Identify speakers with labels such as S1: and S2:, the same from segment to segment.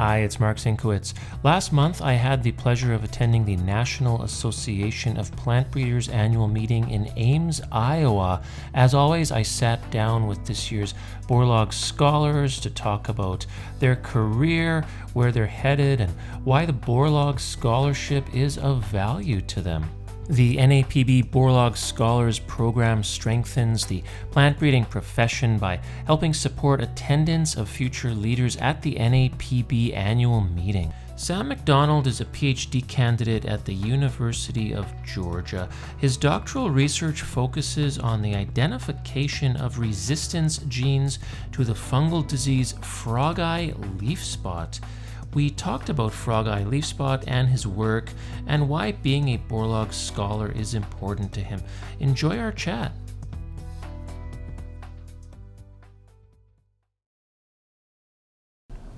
S1: Hi, it's Marc Zienkiewicz. Last month, I had the pleasure of attending the National Association of Plant Breeders annual meeting in Ames, Iowa. As always, I sat down with this year's Borlaug scholars to talk about their career, where they're headed, and why the Borlaug Scholarship is of value to them. The NAPB Borlaug Scholars Program strengthens the plant breeding profession by helping support attendance of future leaders at the NAPB annual meeting. Sam McDonald is a PhD candidate at the University of Georgia. His doctoral research focuses on the identification of resistance genes to the fungal disease frog eye leaf spot. We talked about Frog Eye Leaf Spot and his work and why being a Borlaug scholar is important to him. Enjoy our chat.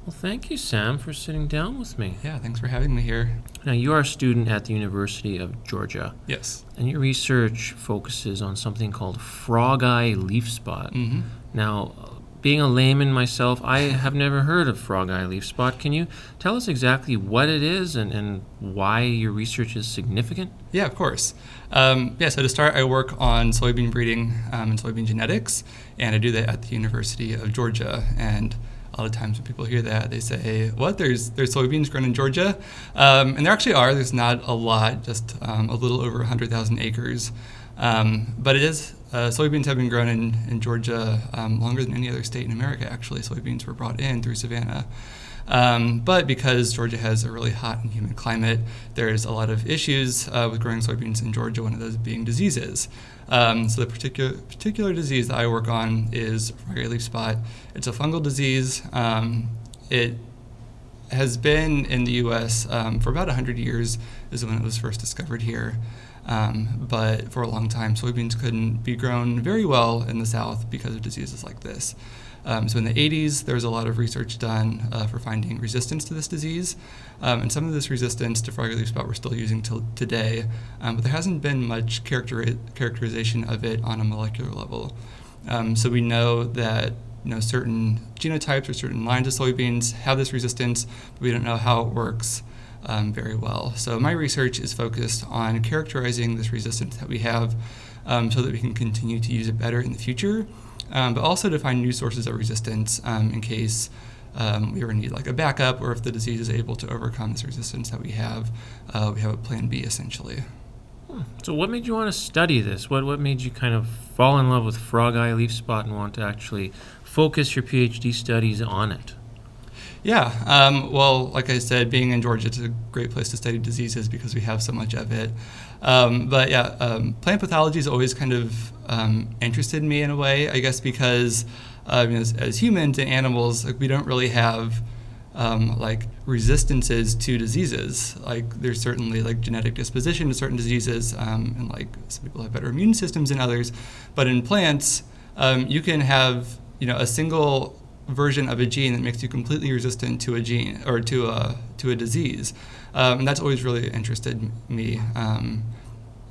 S1: Well, thank you, Sam, for sitting down with me.
S2: Yeah, thanks for having me here.
S1: Now, you are a student at the University of Georgia,
S2: Yes.
S1: and your research focuses on something called frog eye leaf spot.
S2: Mm-hmm.
S1: Now, being a layman myself, I have never heard of frog eye leaf spot. Can you tell us exactly what it is and, and why your research is significant?
S2: Yeah, of course. Um, yeah, so to start, I work on soybean breeding um, and soybean genetics, and I do that at the University of Georgia. And a lot of times when people hear that, they say, "What? There's there's soybeans grown in Georgia?" Um, and there actually are. There's not a lot, just um, a little over 100,000 acres. Um, but it is. Uh, soybeans have been grown in, in Georgia um, longer than any other state in America. Actually, soybeans were brought in through Savannah. Um, but because Georgia has a really hot and humid climate, there's a lot of issues uh, with growing soybeans in Georgia. One of those being diseases. Um, so the particular particular disease that I work on is frog leaf spot. It's a fungal disease. Um, it has been in the U.S. Um, for about 100 years. Is when it was first discovered here. Um, but for a long time, soybeans couldn't be grown very well in the South because of diseases like this. Um, so in the 80s, there was a lot of research done uh, for finding resistance to this disease. Um, and some of this resistance to frog leaf spot we're still using till today, um, but there hasn't been much characteri- characterization of it on a molecular level. Um, so we know that you know certain genotypes or certain lines of soybeans have this resistance, but we don't know how it works um, very well. So my research is focused on characterizing this resistance that we have um, so that we can continue to use it better in the future, um, but also to find new sources of resistance um, in case um, we ever need like a backup or if the disease is able to overcome this resistance that we have, uh, we have a plan B essentially.
S1: So, what made you want to study this? What what made you kind of fall in love with frog eye leaf spot and want to actually focus your PhD studies on it?
S2: Yeah, um, well, like I said, being in Georgia, it's a great place to study diseases because we have so much of it. Um, but yeah, um, plant pathology has always kind of um, interested me in a way, I guess, because um, as, as, humans and animals, like, we don't really have um, like resistances to diseases. Like there's certainly like genetic disposition to certain diseases, and like some people have better immune systems than others. But in plants, you can have you know a single version of a gene that makes you completely resistant to a gene or to a to a disease, um, and that's always really interested me. Um,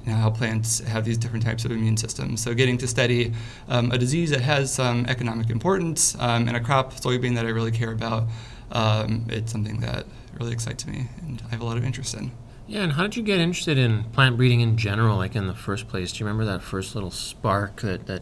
S2: you know, how plants have these different types of immune systems. So, getting to study um, a disease that has some economic importance um, and a crop, soybean, that I really care about, um, it's something that really excites me and I have a lot of interest in.
S1: Yeah, and how did you get interested in plant breeding in general, like in the first place? Do you remember that first little spark that, that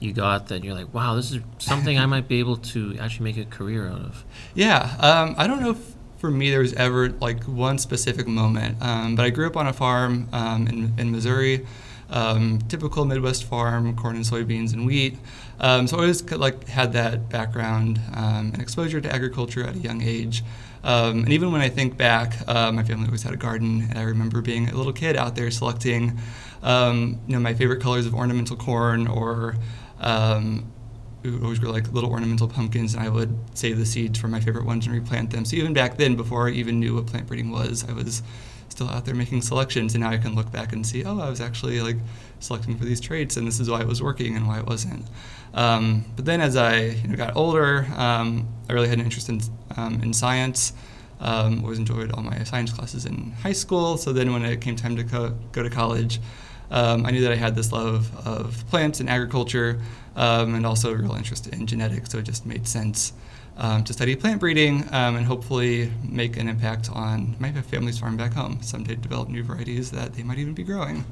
S1: you got that you're like, wow, this is something I might be able to actually make a career out of?
S2: Yeah, um, I don't know if for me there was ever like one specific moment, um, but I grew up on a farm um, in, in Missouri. Um, typical Midwest farm, corn and soybeans and wheat. Um, so I always like had that background um, and exposure to agriculture at a young age. Um, and even when I think back, uh, my family always had a garden, and I remember being a little kid out there selecting, um, you know, my favorite colors of ornamental corn or um, we would always grow like little ornamental pumpkins, and I would save the seeds from my favorite ones and replant them. So even back then, before I even knew what plant breeding was, I was still out there making selections, and now I can look back and see, oh, I was actually like selecting for these traits, and this is why it was working and why it wasn't. Um, but then as I you know, got older, um, I really had an interest in um, in science. Um, always enjoyed all my science classes in high school. So then when it came time to co- go to college, um, I knew that I had this love of plants and agriculture, um, and also a real interest in genetics. So it just made sense um, to study plant breeding um, and hopefully make an impact on my family's farm back home. Someday to develop new varieties that they might even be growing.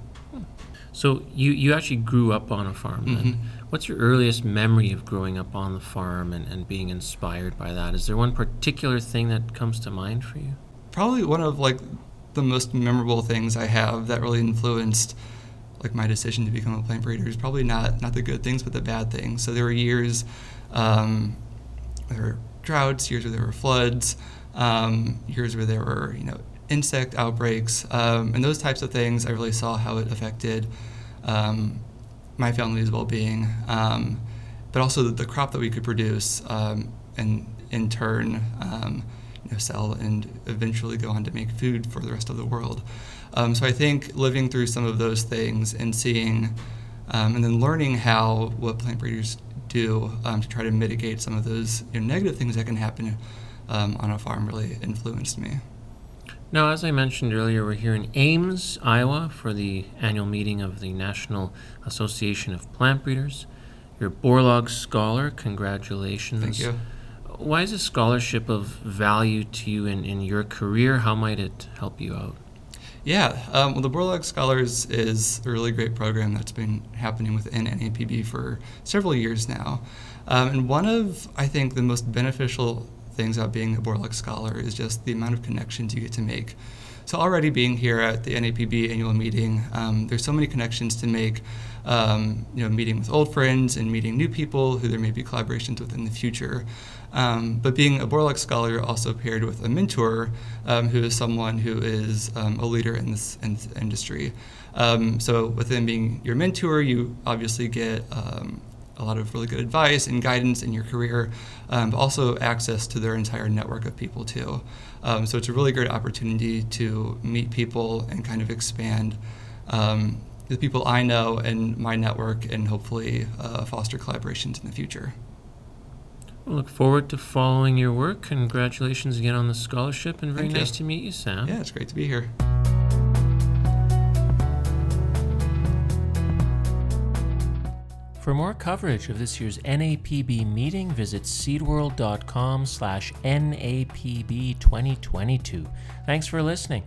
S1: So you, you actually grew up on a farm then.
S2: Mhm.
S1: What's your earliest memory of growing up on the farm and, and being inspired by that? Is there one particular thing that comes to mind for you?
S2: Probably one of like the most memorable things I have that really influenced like my decision to become a plant breeder is probably not not the good things but the bad things. So there were years um, there were droughts, years where there were floods, um, years where there were you know insect outbreaks, um, and those types of things. I really saw how it affected um, my family's well-being, um, but also the, the crop that we could produce, um, and in turn, um, you know, sell and eventually go on to make food for the rest of the world. Um, so I think living through some of those things and seeing, um, and then learning how what plant breeders do um, to try to mitigate some of those you know, negative things that can happen um, on a farm really influenced me.
S1: Now, as I mentioned earlier, we're here in Ames, Iowa for the annual meeting of the National Association of Plant Breeders. You're a Borlaug Scholar. Congratulations.
S2: Thank you.
S1: Why is a scholarship of value to you in, in your career? How might it help you out?
S2: Yeah, um, well, the Borlaug Scholars is a really great program that's been happening within NAPB for several years now. Um, and one of, I think, the most beneficial things about being a Borlaug Scholar is just the amount of connections you get to make. So, already being here at the NAPB annual meeting, um, there's so many connections to make. Um, you know, meeting with old friends and meeting new people who there may be collaborations with in the future. Um, but being a Borlaug scholar, also paired with a mentor um, who is someone who is um, a leader in this, in this industry. Um, so within being your mentor, you obviously get um, a lot of really good advice and guidance in your career, um, but also access to their entire network of people too. Um, so it's a really great opportunity to meet people and kind of expand um, the people I know and my network, and hopefully uh, foster collaborations in the future.
S1: I look forward to following your work. Congratulations again on the scholarship, and very
S2: Thank you.
S1: nice to meet you, Sam.
S2: Yeah, it's great to be here.
S1: For more coverage of this year's NAPB meeting, visit seedworld.com slash NAPB 2022. Thanks for listening.